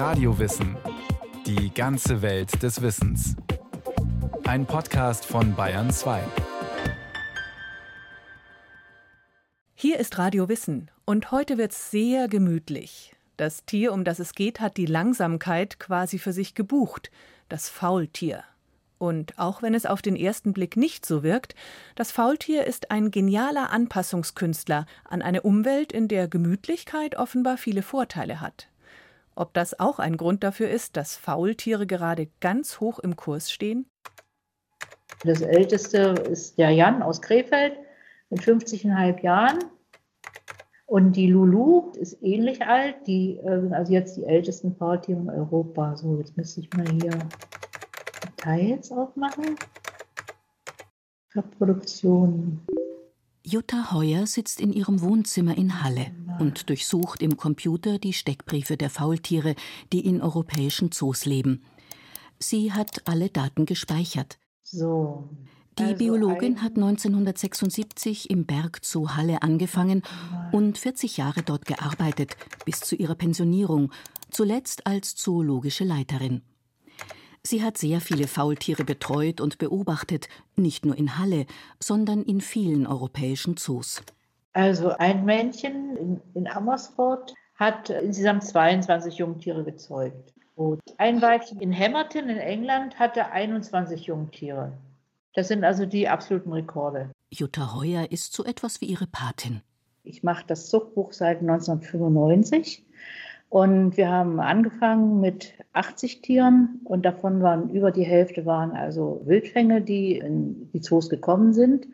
Radiowissen. Die ganze Welt des Wissens. Ein Podcast von Bayern 2. Hier ist Radio Wissen und heute wird's sehr gemütlich. Das Tier, um das es geht, hat die Langsamkeit quasi für sich gebucht, das Faultier. Und auch wenn es auf den ersten Blick nicht so wirkt, das Faultier ist ein genialer Anpassungskünstler an eine Umwelt, in der Gemütlichkeit offenbar viele Vorteile hat. Ob das auch ein Grund dafür ist, dass Faultiere gerade ganz hoch im Kurs stehen? Das älteste ist der Jan aus Krefeld mit 50,5 Jahren. Und die Lulu ist ähnlich alt, die, äh, also jetzt die ältesten Faultiere in Europa. So, jetzt müsste ich mal hier Details aufmachen. Reproduktion. Jutta Heuer sitzt in ihrem Wohnzimmer in Halle und durchsucht im Computer die Steckbriefe der Faultiere, die in europäischen Zoos leben. Sie hat alle Daten gespeichert. So. Die also Biologin hat 1976 im Bergzoo Halle angefangen und 40 Jahre dort gearbeitet, bis zu ihrer Pensionierung, zuletzt als zoologische Leiterin. Sie hat sehr viele Faultiere betreut und beobachtet, nicht nur in Halle, sondern in vielen europäischen Zoos. Also ein Männchen in, in Amersfoort hat insgesamt 22 Jungtiere gezeugt. Und ein Weibchen in Hammerton in England hatte 21 Jungtiere. Das sind also die absoluten Rekorde. Jutta Heuer ist so etwas wie ihre Patin. Ich mache das Zuchtbuch seit 1995 und wir haben angefangen mit 80 Tieren und davon waren über die Hälfte waren also Wildfänge, die in die Zoos gekommen sind.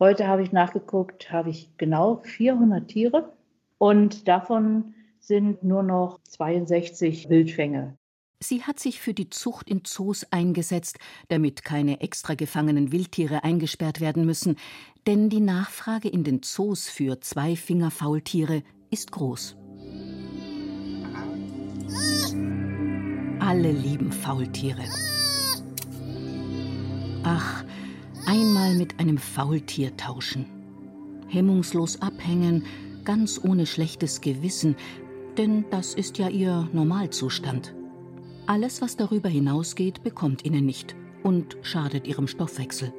Heute habe ich nachgeguckt, habe ich genau 400 Tiere und davon sind nur noch 62 Wildfänge. Sie hat sich für die Zucht in Zoos eingesetzt, damit keine extra gefangenen Wildtiere eingesperrt werden müssen, denn die Nachfrage in den Zoos für Zweifingerfaultiere ist groß. Alle lieben Faultiere. Ach, einmal mit einem Faultier tauschen. Hemmungslos abhängen, ganz ohne schlechtes Gewissen, denn das ist ja ihr Normalzustand. Alles, was darüber hinausgeht, bekommt ihnen nicht und schadet ihrem Stoffwechsel.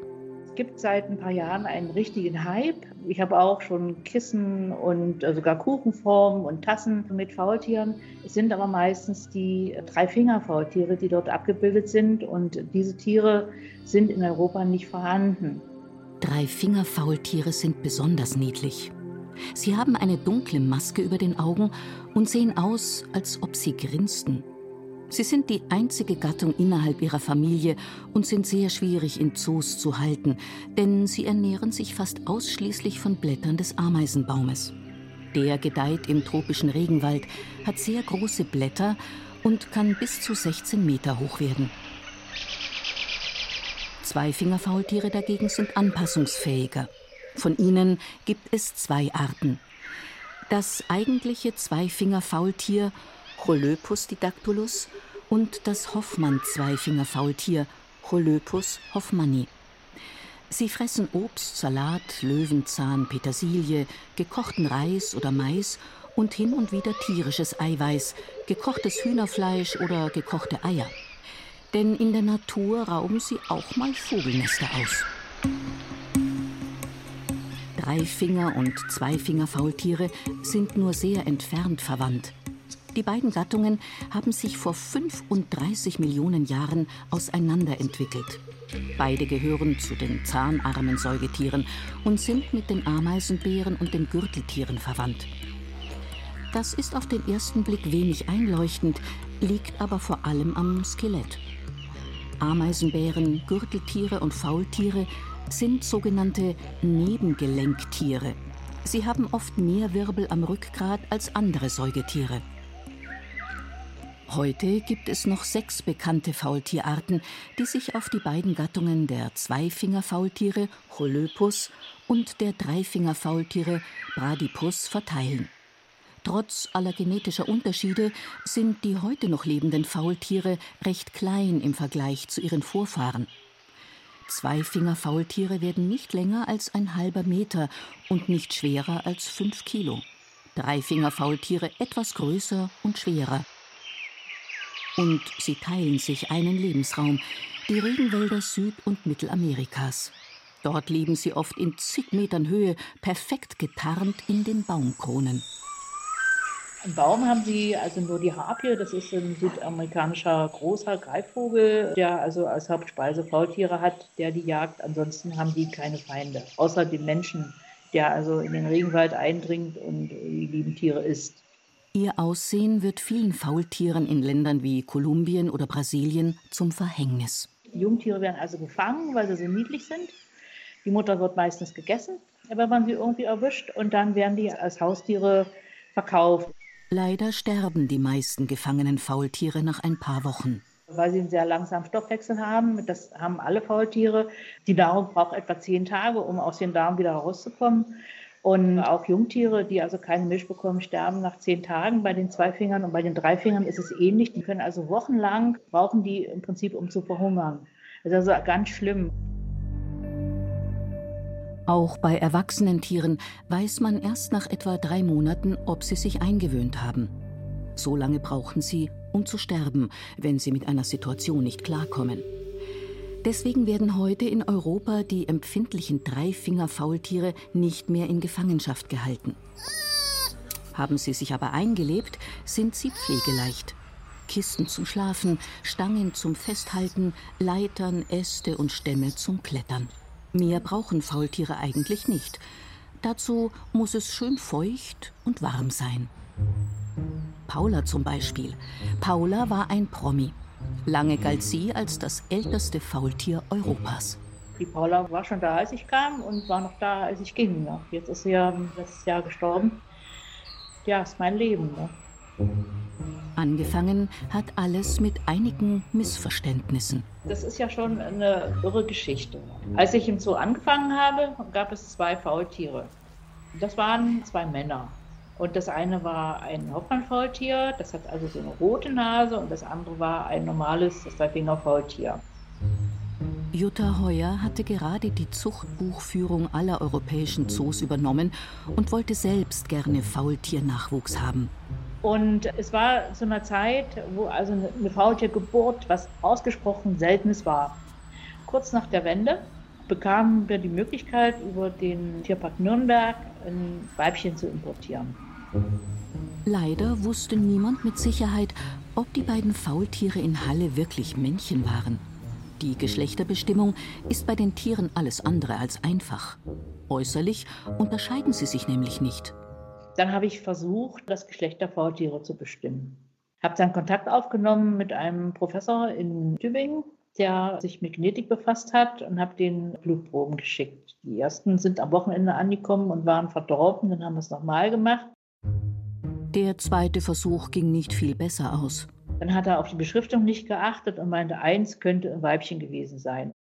Es gibt seit ein paar Jahren einen richtigen Hype. Ich habe auch schon Kissen und äh, sogar Kuchenformen und Tassen mit Faultieren. Es sind aber meistens die Dreifinger-Faultiere, die dort abgebildet sind. Und diese Tiere sind in Europa nicht vorhanden. Dreifinger-Faultiere sind besonders niedlich. Sie haben eine dunkle Maske über den Augen und sehen aus, als ob sie grinsten. Sie sind die einzige Gattung innerhalb ihrer Familie und sind sehr schwierig in Zoos zu halten, denn sie ernähren sich fast ausschließlich von Blättern des Ameisenbaumes. Der gedeiht im tropischen Regenwald, hat sehr große Blätter und kann bis zu 16 Meter hoch werden. Zweifingerfaultiere dagegen sind anpassungsfähiger. Von ihnen gibt es zwei Arten. Das eigentliche Zweifingerfaultier Cholöpus didactylus und das Hoffmann-Zweifingerfaultier Cholöpus hoffmanni. Sie fressen Obst, Salat, Löwenzahn, Petersilie, gekochten Reis oder Mais und hin und wieder tierisches Eiweiß, gekochtes Hühnerfleisch oder gekochte Eier. Denn in der Natur rauben sie auch mal Vogelnester aus. Dreifinger- und Zweifingerfaultiere sind nur sehr entfernt verwandt. Die beiden Gattungen haben sich vor 35 Millionen Jahren auseinanderentwickelt. Beide gehören zu den zahnarmen Säugetieren und sind mit den Ameisenbären und den Gürteltieren verwandt. Das ist auf den ersten Blick wenig einleuchtend, liegt aber vor allem am Skelett. Ameisenbären, Gürteltiere und Faultiere sind sogenannte Nebengelenktiere. Sie haben oft mehr Wirbel am Rückgrat als andere Säugetiere. Heute gibt es noch sechs bekannte Faultierarten, die sich auf die beiden Gattungen der Zweifingerfaultiere Cholöpus und der Dreifingerfaultiere Bradipus verteilen. Trotz aller genetischer Unterschiede sind die heute noch lebenden Faultiere recht klein im Vergleich zu ihren Vorfahren. Zweifingerfaultiere werden nicht länger als ein halber Meter und nicht schwerer als fünf Kilo. Dreifingerfaultiere etwas größer und schwerer. Und sie teilen sich einen Lebensraum, die Regenwälder Süd- und Mittelamerikas. Dort leben sie oft in zig Metern Höhe, perfekt getarnt in den Baumkronen. Im Baum haben sie also nur die Harpie, das ist ein südamerikanischer großer Greifvogel, der also als Hauptspeise Faultiere hat, der die jagt. Ansonsten haben die keine Feinde, außer den Menschen, der also in den Regenwald eindringt und die lieben Tiere isst. Ihr Aussehen wird vielen Faultieren in Ländern wie Kolumbien oder Brasilien zum Verhängnis. Die Jungtiere werden also gefangen, weil sie so niedlich sind. Die Mutter wird meistens gegessen, wenn man sie irgendwie erwischt, und dann werden die als Haustiere verkauft. Leider sterben die meisten gefangenen Faultiere nach ein paar Wochen. Weil sie einen sehr langsamen Stoffwechsel haben, das haben alle Faultiere. Die Nahrung braucht etwa zehn Tage, um aus den Darm wieder rauszukommen. Und auch Jungtiere, die also keine Milch bekommen, sterben nach zehn Tagen. Bei den Zweifingern und bei den Dreifingern ist es ähnlich. Die können also wochenlang brauchen die im Prinzip, um zu verhungern. Das ist also ganz schlimm. Auch bei erwachsenen Tieren weiß man erst nach etwa drei Monaten, ob sie sich eingewöhnt haben. So lange brauchen sie, um zu sterben, wenn sie mit einer Situation nicht klarkommen. Deswegen werden heute in Europa die empfindlichen Dreifingerfaultiere nicht mehr in Gefangenschaft gehalten. Haben sie sich aber eingelebt, sind sie pflegeleicht. Kisten zum Schlafen, Stangen zum Festhalten, Leitern, Äste und Stämme zum Klettern. Mehr brauchen Faultiere eigentlich nicht. Dazu muss es schön feucht und warm sein. Paula zum Beispiel. Paula war ein Promi. Lange galt sie als das älteste Faultier Europas. Die Paula war schon da, als ich kam und war noch da, als ich ging. Jetzt ist sie ja letztes Jahr gestorben. Ja, ist mein Leben. Ne? Angefangen hat alles mit einigen Missverständnissen. Das ist ja schon eine irre Geschichte. Als ich im Zoo angefangen habe, gab es zwei Faultiere. Das waren zwei Männer. Und das eine war ein Hauptmannfaultier, das hat also so eine rote Nase, und das andere war ein normales Zweifingerfaultier. Jutta Heuer hatte gerade die Zuchtbuchführung aller europäischen Zoos übernommen und wollte selbst gerne Faultiernachwuchs haben. Und es war zu einer Zeit, wo also eine Faultiergeburt was ausgesprochen Seltenes war. Kurz nach der Wende bekamen wir die Möglichkeit, über den Tierpark Nürnberg ein Weibchen zu importieren. Leider wusste niemand mit Sicherheit, ob die beiden Faultiere in Halle wirklich Männchen waren. Die Geschlechterbestimmung ist bei den Tieren alles andere als einfach. Äußerlich unterscheiden sie sich nämlich nicht. Dann habe ich versucht, das Geschlecht der Faultiere zu bestimmen. Habe dann Kontakt aufgenommen mit einem Professor in Tübingen, der sich mit Genetik befasst hat und habe den Blutproben geschickt. Die ersten sind am Wochenende angekommen und waren verdorben, dann haben wir es nochmal gemacht. Der zweite Versuch ging nicht viel besser aus. Dann hat er auf die Beschriftung nicht geachtet und meinte, eins könnte ein Weibchen gewesen sein.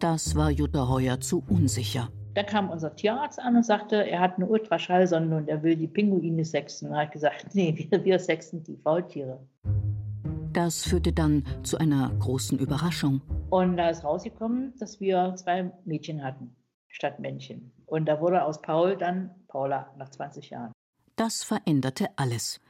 Das war Jutta Heuer zu unsicher. Dann kam unser Tierarzt an und sagte, er hat eine Ultraschallsonde und er will die Pinguine sexen. Und er hat gesagt, nee, wir, wir sexen die Faultiere. Das führte dann zu einer großen Überraschung. Und da ist rausgekommen, dass wir zwei Mädchen hatten statt Männchen. Und da wurde aus Paul dann Paula nach 20 Jahren. Das veränderte alles.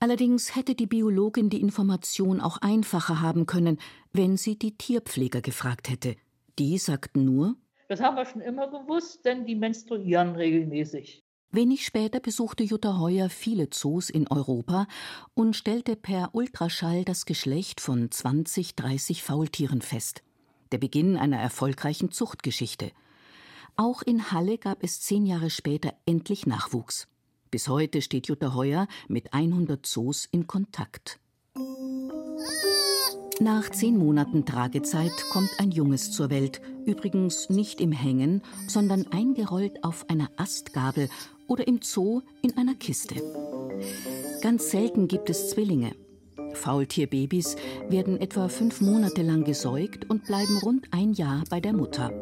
Allerdings hätte die Biologin die Information auch einfacher haben können, wenn sie die Tierpfleger gefragt hätte. Die sagten nur, das haben wir schon immer gewusst, denn die menstruieren regelmäßig. Wenig später besuchte Jutta Heuer viele Zoos in Europa und stellte per Ultraschall das Geschlecht von 20, 30 Faultieren fest. Der Beginn einer erfolgreichen Zuchtgeschichte. Auch in Halle gab es zehn Jahre später endlich Nachwuchs. Bis heute steht Jutta Heuer mit 100 Zoos in Kontakt. Nach zehn Monaten Tragezeit kommt ein Junges zur Welt, übrigens nicht im Hängen, sondern eingerollt auf einer Astgabel oder im Zoo in einer Kiste. Ganz selten gibt es Zwillinge. Faultierbabys werden etwa fünf Monate lang gesäugt und bleiben rund ein Jahr bei der Mutter.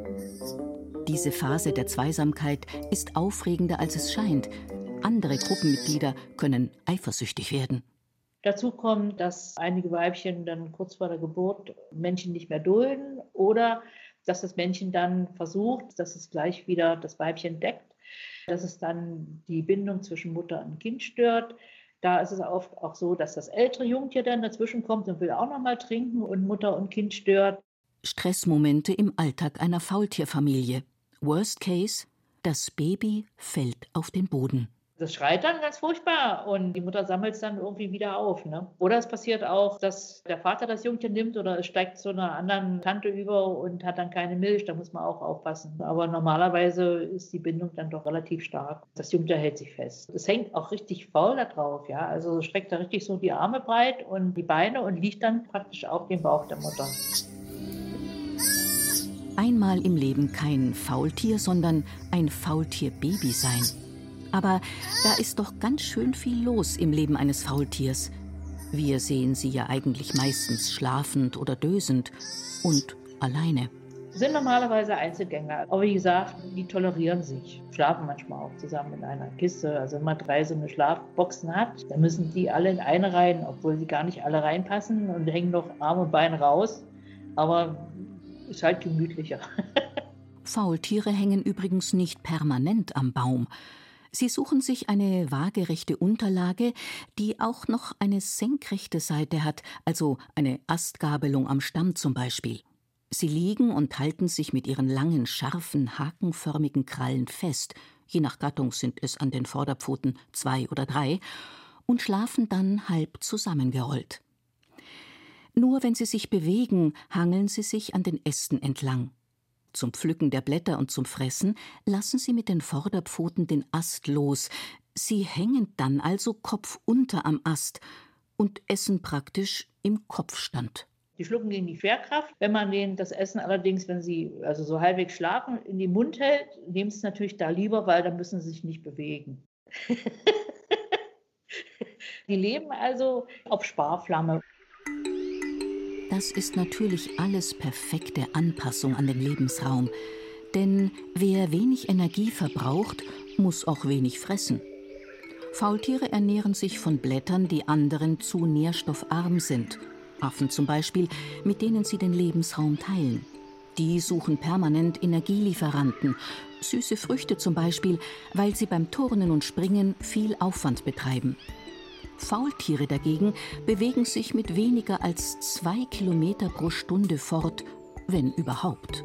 Diese Phase der Zweisamkeit ist aufregender, als es scheint. Andere Gruppenmitglieder können eifersüchtig werden. Dazu kommt, dass einige Weibchen dann kurz vor der Geburt Männchen nicht mehr dulden oder dass das Männchen dann versucht, dass es gleich wieder das Weibchen deckt, dass es dann die Bindung zwischen Mutter und Kind stört. Da ist es oft auch so, dass das ältere Jungtier dann dazwischen kommt und will auch noch mal trinken und Mutter und Kind stört. Stressmomente im Alltag einer Faultierfamilie. Worst Case, das Baby fällt auf den Boden. Das schreit dann ganz furchtbar und die Mutter sammelt es dann irgendwie wieder auf. Ne? Oder es passiert auch, dass der Vater das Jungtier nimmt oder es steigt zu einer anderen Tante über und hat dann keine Milch. Da muss man auch aufpassen. Aber normalerweise ist die Bindung dann doch relativ stark. Das Jungtier hält sich fest. Es hängt auch richtig faul da drauf. Ja? Also streckt da richtig so die Arme breit und die Beine und liegt dann praktisch auf dem Bauch der Mutter. Einmal im Leben kein Faultier, sondern ein Faultierbaby sein. Aber da ist doch ganz schön viel los im Leben eines Faultiers. Wir sehen sie ja eigentlich meistens schlafend oder dösend und alleine. Sind normalerweise Einzelgänger, aber wie gesagt, die tolerieren sich, schlafen manchmal auch zusammen in einer Kiste. Also wenn man drei so eine Schlafboxen hat, dann müssen die alle in eine rein, obwohl sie gar nicht alle reinpassen und hängen noch Arm und Bein raus. Aber ist halt gemütlicher. Faultiere hängen übrigens nicht permanent am Baum. Sie suchen sich eine waagerechte Unterlage, die auch noch eine senkrechte Seite hat, also eine Astgabelung am Stamm zum Beispiel. Sie liegen und halten sich mit ihren langen, scharfen, hakenförmigen Krallen fest, je nach Gattung sind es an den Vorderpfoten zwei oder drei, und schlafen dann halb zusammengerollt. Nur wenn sie sich bewegen, hangeln sie sich an den Ästen entlang. Zum Pflücken der Blätter und zum Fressen lassen sie mit den Vorderpfoten den Ast los. Sie hängen dann also kopfunter am Ast und essen praktisch im Kopfstand. Die schlucken gegen die Schwerkraft. Wenn man denen das Essen allerdings, wenn sie also so halbwegs schlafen, in den Mund hält, nehmen sie es natürlich da lieber, weil dann müssen sie sich nicht bewegen. die leben also auf Sparflamme. Das ist natürlich alles perfekte Anpassung an den Lebensraum. Denn wer wenig Energie verbraucht, muss auch wenig fressen. Faultiere ernähren sich von Blättern, die anderen zu nährstoffarm sind. Affen zum Beispiel, mit denen sie den Lebensraum teilen. Die suchen permanent Energielieferanten, süße Früchte zum Beispiel, weil sie beim Turnen und Springen viel Aufwand betreiben. Faultiere dagegen bewegen sich mit weniger als zwei Kilometer pro Stunde fort, wenn überhaupt.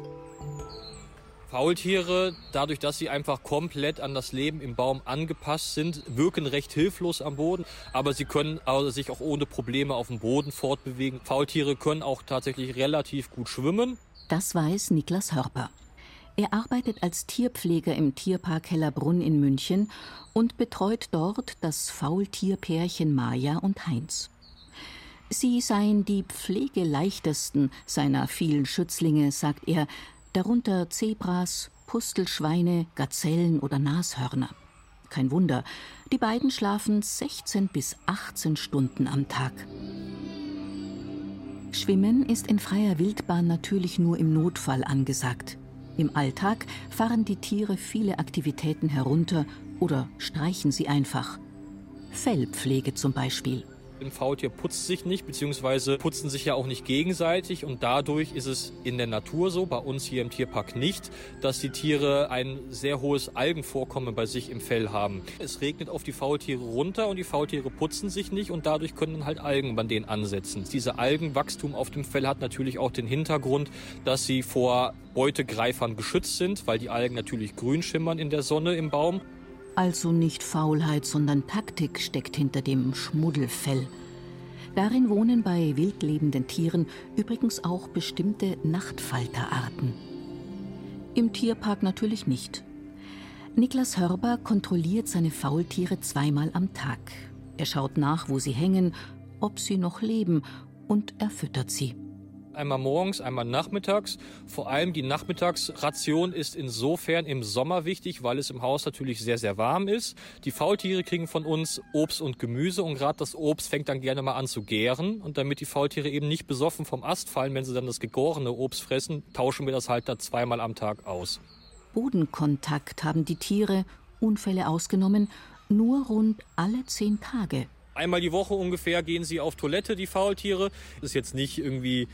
Faultiere, dadurch, dass sie einfach komplett an das Leben im Baum angepasst sind, wirken recht hilflos am Boden, aber sie können also sich auch ohne Probleme auf dem Boden fortbewegen. Faultiere können auch tatsächlich relativ gut schwimmen. Das weiß Niklas Hörper. Er arbeitet als Tierpfleger im Tierpark Hellerbrunn in München und betreut dort das Faultierpärchen Maja und Heinz. Sie seien die pflegeleichtesten seiner vielen Schützlinge, sagt er, darunter Zebras, Pustelschweine, Gazellen oder Nashörner. Kein Wunder, die beiden schlafen 16 bis 18 Stunden am Tag. Schwimmen ist in freier Wildbahn natürlich nur im Notfall angesagt. Im Alltag fahren die Tiere viele Aktivitäten herunter oder streichen sie einfach. Fellpflege zum Beispiel. Ein Faultier putzt sich nicht, beziehungsweise putzen sich ja auch nicht gegenseitig und dadurch ist es in der Natur so, bei uns hier im Tierpark nicht, dass die Tiere ein sehr hohes Algenvorkommen bei sich im Fell haben. Es regnet auf die Faultiere runter und die Faultiere putzen sich nicht und dadurch können halt Algen bei denen ansetzen. Diese Algenwachstum auf dem Fell hat natürlich auch den Hintergrund, dass sie vor Beutegreifern geschützt sind, weil die Algen natürlich grün schimmern in der Sonne im Baum. Also nicht Faulheit, sondern Taktik steckt hinter dem Schmuddelfell. Darin wohnen bei wildlebenden Tieren übrigens auch bestimmte Nachtfalterarten. Im Tierpark natürlich nicht. Niklas Hörber kontrolliert seine Faultiere zweimal am Tag. Er schaut nach, wo sie hängen, ob sie noch leben und er füttert sie. Einmal morgens, einmal nachmittags. Vor allem die Nachmittagsration ist insofern im Sommer wichtig, weil es im Haus natürlich sehr, sehr warm ist. Die Faultiere kriegen von uns Obst und Gemüse und gerade das Obst fängt dann gerne mal an zu gären. Und damit die Faultiere eben nicht besoffen vom Ast fallen, wenn sie dann das gegorene Obst fressen, tauschen wir das halt da zweimal am Tag aus. Bodenkontakt haben die Tiere, Unfälle ausgenommen, nur rund alle zehn Tage. Einmal die Woche ungefähr gehen sie auf Toilette, die Faultiere. Das ist jetzt nicht irgendwie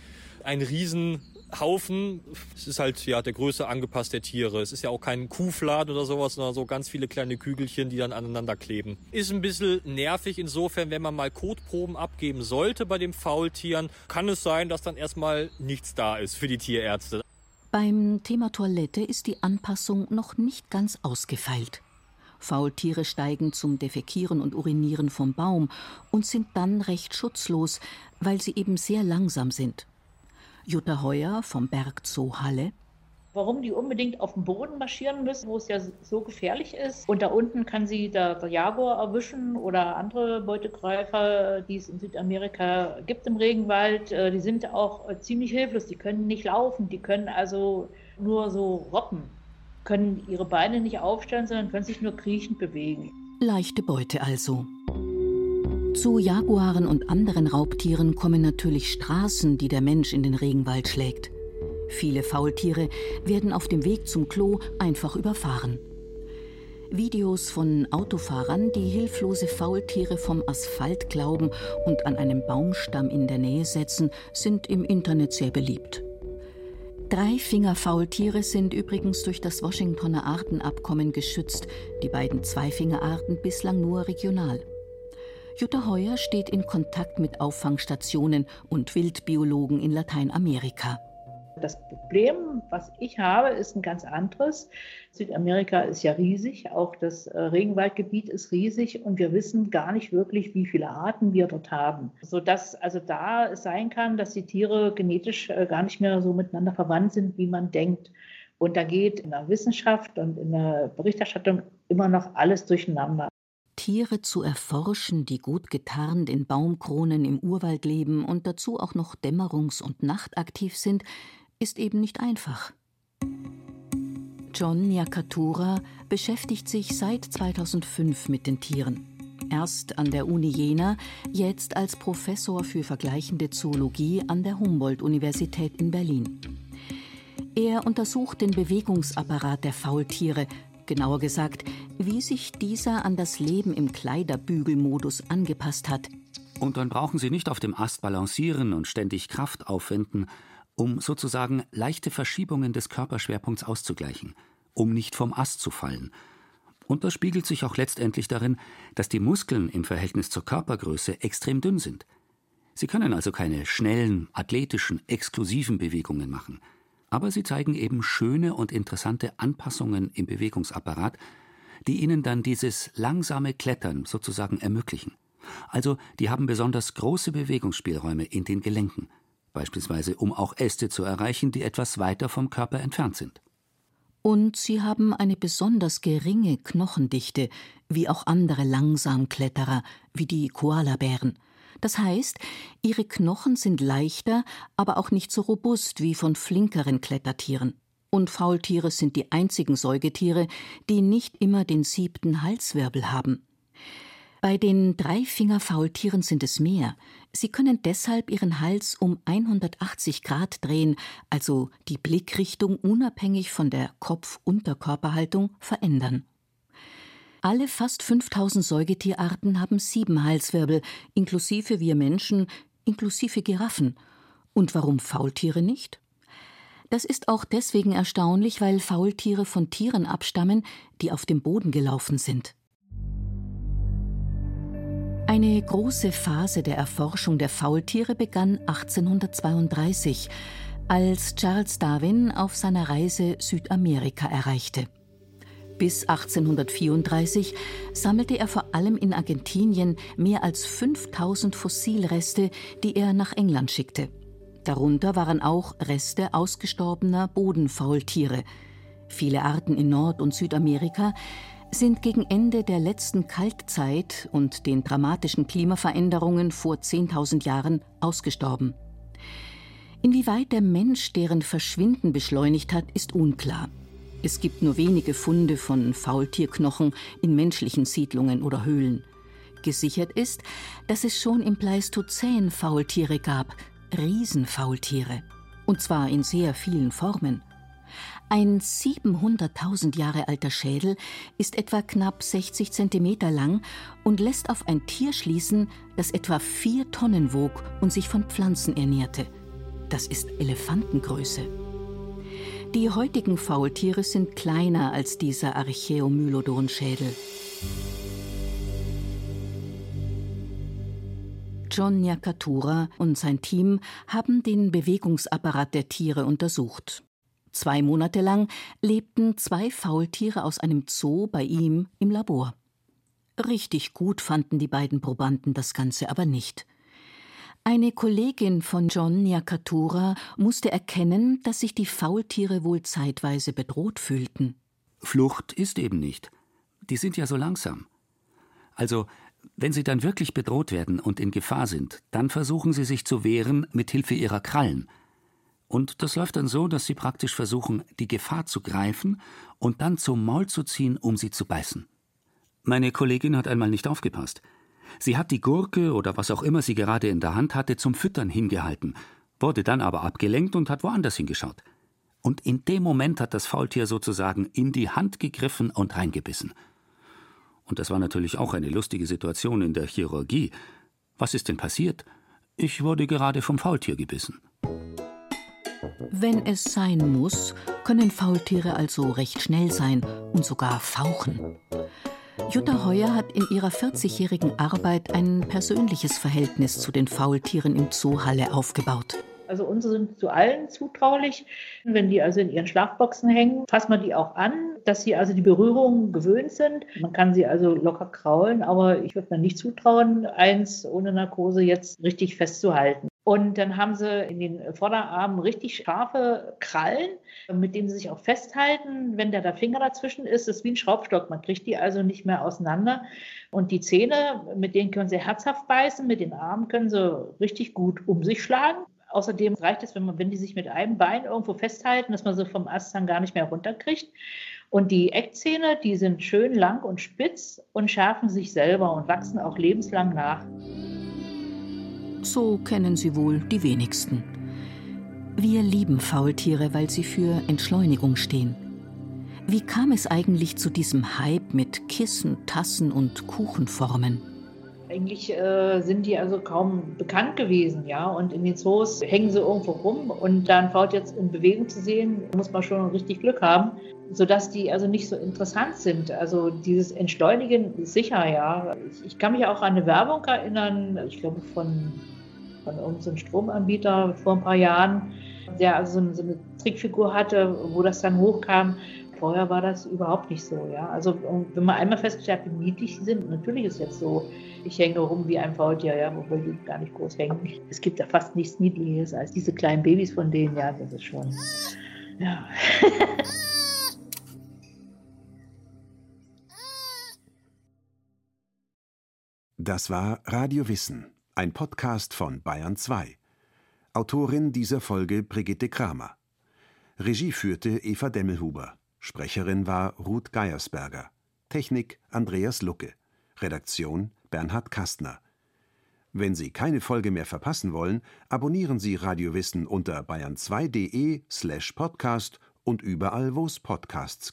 ein riesen Haufen. Es ist halt ja der Größe angepasst der Tiere. Es ist ja auch kein Kuhfladen oder sowas, sondern so ganz viele kleine Kügelchen, die dann aneinander kleben. Ist ein bisschen nervig insofern, wenn man mal Kotproben abgeben sollte bei den Faultieren, kann es sein, dass dann erstmal nichts da ist für die Tierärzte. Beim Thema Toilette ist die Anpassung noch nicht ganz ausgefeilt. Faultiere steigen zum Defekieren und Urinieren vom Baum und sind dann recht schutzlos, weil sie eben sehr langsam sind. Jutta Heuer vom Berg Zoo Halle. Warum die unbedingt auf den Boden marschieren müssen, wo es ja so gefährlich ist. Und da unten kann sie der, der Jaguar erwischen oder andere Beutegreifer, die es in Südamerika gibt im Regenwald. Äh, die sind auch äh, ziemlich hilflos. Die können nicht laufen. Die können also nur so robben können ihre Beine nicht aufstellen, sondern können sich nur kriechend bewegen. Leichte Beute also. Zu Jaguaren und anderen Raubtieren kommen natürlich Straßen, die der Mensch in den Regenwald schlägt. Viele Faultiere werden auf dem Weg zum Klo einfach überfahren. Videos von Autofahrern, die hilflose Faultiere vom Asphalt glauben und an einem Baumstamm in der Nähe setzen, sind im Internet sehr beliebt. Dreifingerfaultiere sind übrigens durch das Washingtoner Artenabkommen geschützt, die beiden Zweifingerarten bislang nur regional. Jutta Heuer steht in Kontakt mit Auffangstationen und Wildbiologen in Lateinamerika. Das Problem, was ich habe, ist ein ganz anderes. Südamerika ist ja riesig, auch das äh, Regenwaldgebiet ist riesig und wir wissen gar nicht wirklich, wie viele Arten wir dort haben. Sodass also da es sein kann, dass die Tiere genetisch äh, gar nicht mehr so miteinander verwandt sind, wie man denkt. Und da geht in der Wissenschaft und in der Berichterstattung immer noch alles durcheinander. Tiere zu erforschen, die gut getarnt in Baumkronen im Urwald leben und dazu auch noch dämmerungs- und nachtaktiv sind, ist eben nicht einfach. John Nyakatura beschäftigt sich seit 2005 mit den Tieren. Erst an der Uni Jena, jetzt als Professor für vergleichende Zoologie an der Humboldt-Universität in Berlin. Er untersucht den Bewegungsapparat der Faultiere, genauer gesagt, wie sich dieser an das Leben im Kleiderbügelmodus angepasst hat. Und dann brauchen Sie nicht auf dem Ast balancieren und ständig Kraft aufwenden, um sozusagen leichte Verschiebungen des Körperschwerpunkts auszugleichen, um nicht vom Ast zu fallen. Und das spiegelt sich auch letztendlich darin, dass die Muskeln im Verhältnis zur Körpergröße extrem dünn sind. Sie können also keine schnellen, athletischen, exklusiven Bewegungen machen. Aber sie zeigen eben schöne und interessante Anpassungen im Bewegungsapparat, die ihnen dann dieses langsame Klettern sozusagen ermöglichen. Also, die haben besonders große Bewegungsspielräume in den Gelenken beispielsweise um auch Äste zu erreichen, die etwas weiter vom Körper entfernt sind. Und sie haben eine besonders geringe Knochendichte, wie auch andere Langsamkletterer, wie die Koalabären. Das heißt, ihre Knochen sind leichter, aber auch nicht so robust wie von flinkeren Klettertieren. Und Faultiere sind die einzigen Säugetiere, die nicht immer den siebten Halswirbel haben. Bei den Dreifingerfaultieren sind es mehr. Sie können deshalb ihren Hals um 180 Grad drehen, also die Blickrichtung unabhängig von der Kopf-Unterkörperhaltung verändern. Alle fast 5000 Säugetierarten haben sieben Halswirbel, inklusive wir Menschen, inklusive Giraffen. Und warum Faultiere nicht? Das ist auch deswegen erstaunlich, weil Faultiere von Tieren abstammen, die auf dem Boden gelaufen sind. Eine große Phase der Erforschung der Faultiere begann 1832, als Charles Darwin auf seiner Reise Südamerika erreichte. Bis 1834 sammelte er vor allem in Argentinien mehr als 5000 Fossilreste, die er nach England schickte. Darunter waren auch Reste ausgestorbener Bodenfaultiere. Viele Arten in Nord- und Südamerika sind gegen Ende der letzten Kaltzeit und den dramatischen Klimaveränderungen vor 10.000 Jahren ausgestorben. Inwieweit der Mensch deren Verschwinden beschleunigt hat, ist unklar. Es gibt nur wenige Funde von Faultierknochen in menschlichen Siedlungen oder Höhlen. Gesichert ist, dass es schon im Pleistozän Faultiere gab, Riesenfaultiere. Und zwar in sehr vielen Formen. Ein 700.000 Jahre alter Schädel ist etwa knapp 60 Zentimeter lang und lässt auf ein Tier schließen, das etwa vier Tonnen wog und sich von Pflanzen ernährte. Das ist Elefantengröße. Die heutigen Faultiere sind kleiner als dieser Archeomylodon-Schädel. John Nyakatura und sein Team haben den Bewegungsapparat der Tiere untersucht. Zwei Monate lang lebten zwei Faultiere aus einem Zoo bei ihm im Labor. Richtig gut fanden die beiden Probanden das Ganze aber nicht. Eine Kollegin von John Nyakatura musste erkennen, dass sich die Faultiere wohl zeitweise bedroht fühlten. Flucht ist eben nicht. Die sind ja so langsam. Also wenn sie dann wirklich bedroht werden und in Gefahr sind, dann versuchen sie sich zu wehren mit Hilfe ihrer Krallen. Und das läuft dann so, dass sie praktisch versuchen, die Gefahr zu greifen und dann zum Maul zu ziehen, um sie zu beißen. Meine Kollegin hat einmal nicht aufgepasst. Sie hat die Gurke oder was auch immer sie gerade in der Hand hatte zum Füttern hingehalten, wurde dann aber abgelenkt und hat woanders hingeschaut. Und in dem Moment hat das Faultier sozusagen in die Hand gegriffen und reingebissen. Und das war natürlich auch eine lustige Situation in der Chirurgie. Was ist denn passiert? Ich wurde gerade vom Faultier gebissen. Wenn es sein muss, können Faultiere also recht schnell sein und sogar fauchen. Jutta Heuer hat in ihrer 40-jährigen Arbeit ein persönliches Verhältnis zu den Faultieren im Zoo Halle aufgebaut. Also unsere sind zu allen zutraulich. Wenn die also in ihren Schlafboxen hängen, fasst man die auch an, dass sie also die Berührung gewöhnt sind. Man kann sie also locker kraulen, aber ich würde mir nicht zutrauen, eins ohne Narkose jetzt richtig festzuhalten. Und dann haben sie in den Vorderarmen richtig scharfe Krallen, mit denen sie sich auch festhalten. Wenn der, der Finger dazwischen ist, ist wie ein Schraubstock. Man kriegt die also nicht mehr auseinander. Und die Zähne, mit denen können sie herzhaft beißen, mit den Armen können sie richtig gut um sich schlagen. Außerdem reicht es, wenn, man, wenn die sich mit einem Bein irgendwo festhalten, dass man sie vom Ast dann gar nicht mehr runterkriegt. Und die Eckzähne, die sind schön lang und spitz und schärfen sich selber und wachsen auch lebenslang nach. So kennen sie wohl die wenigsten. Wir lieben Faultiere, weil sie für Entschleunigung stehen. Wie kam es eigentlich zu diesem Hype mit Kissen, Tassen und Kuchenformen? Eigentlich äh, sind die also kaum bekannt gewesen, ja. Und in den Zoos hängen sie irgendwo rum und dann Faut jetzt in Bewegung zu sehen, muss man schon richtig Glück haben, sodass die also nicht so interessant sind. Also dieses Entschleunigen ist sicher, ja. Ich, ich kann mich auch an eine Werbung erinnern, ich glaube von, von irgendeinem Stromanbieter vor ein paar Jahren, der also so eine, Trickfigur hatte, wo das dann hochkam Vorher war das überhaupt nicht so, ja. Also wenn man einmal festgestellt hat, wie niedlich sie sind, natürlich ist es jetzt so, ich hänge rum wie ein Faultier, ja, wobei die gar nicht groß hängen. Es gibt ja fast nichts Niedliches als diese kleinen Babys von denen, ja, das ist schon, ja. Das war Radio Wissen, ein Podcast von Bayern 2. Autorin dieser Folge Brigitte Kramer. Regie führte Eva Demmelhuber. Sprecherin war Ruth Geiersberger. Technik Andreas Lucke. Redaktion Bernhard Kastner. Wenn Sie keine Folge mehr verpassen wollen, abonnieren Sie Radio Wissen unter bayern2.de slash podcast und überall, wo es Podcasts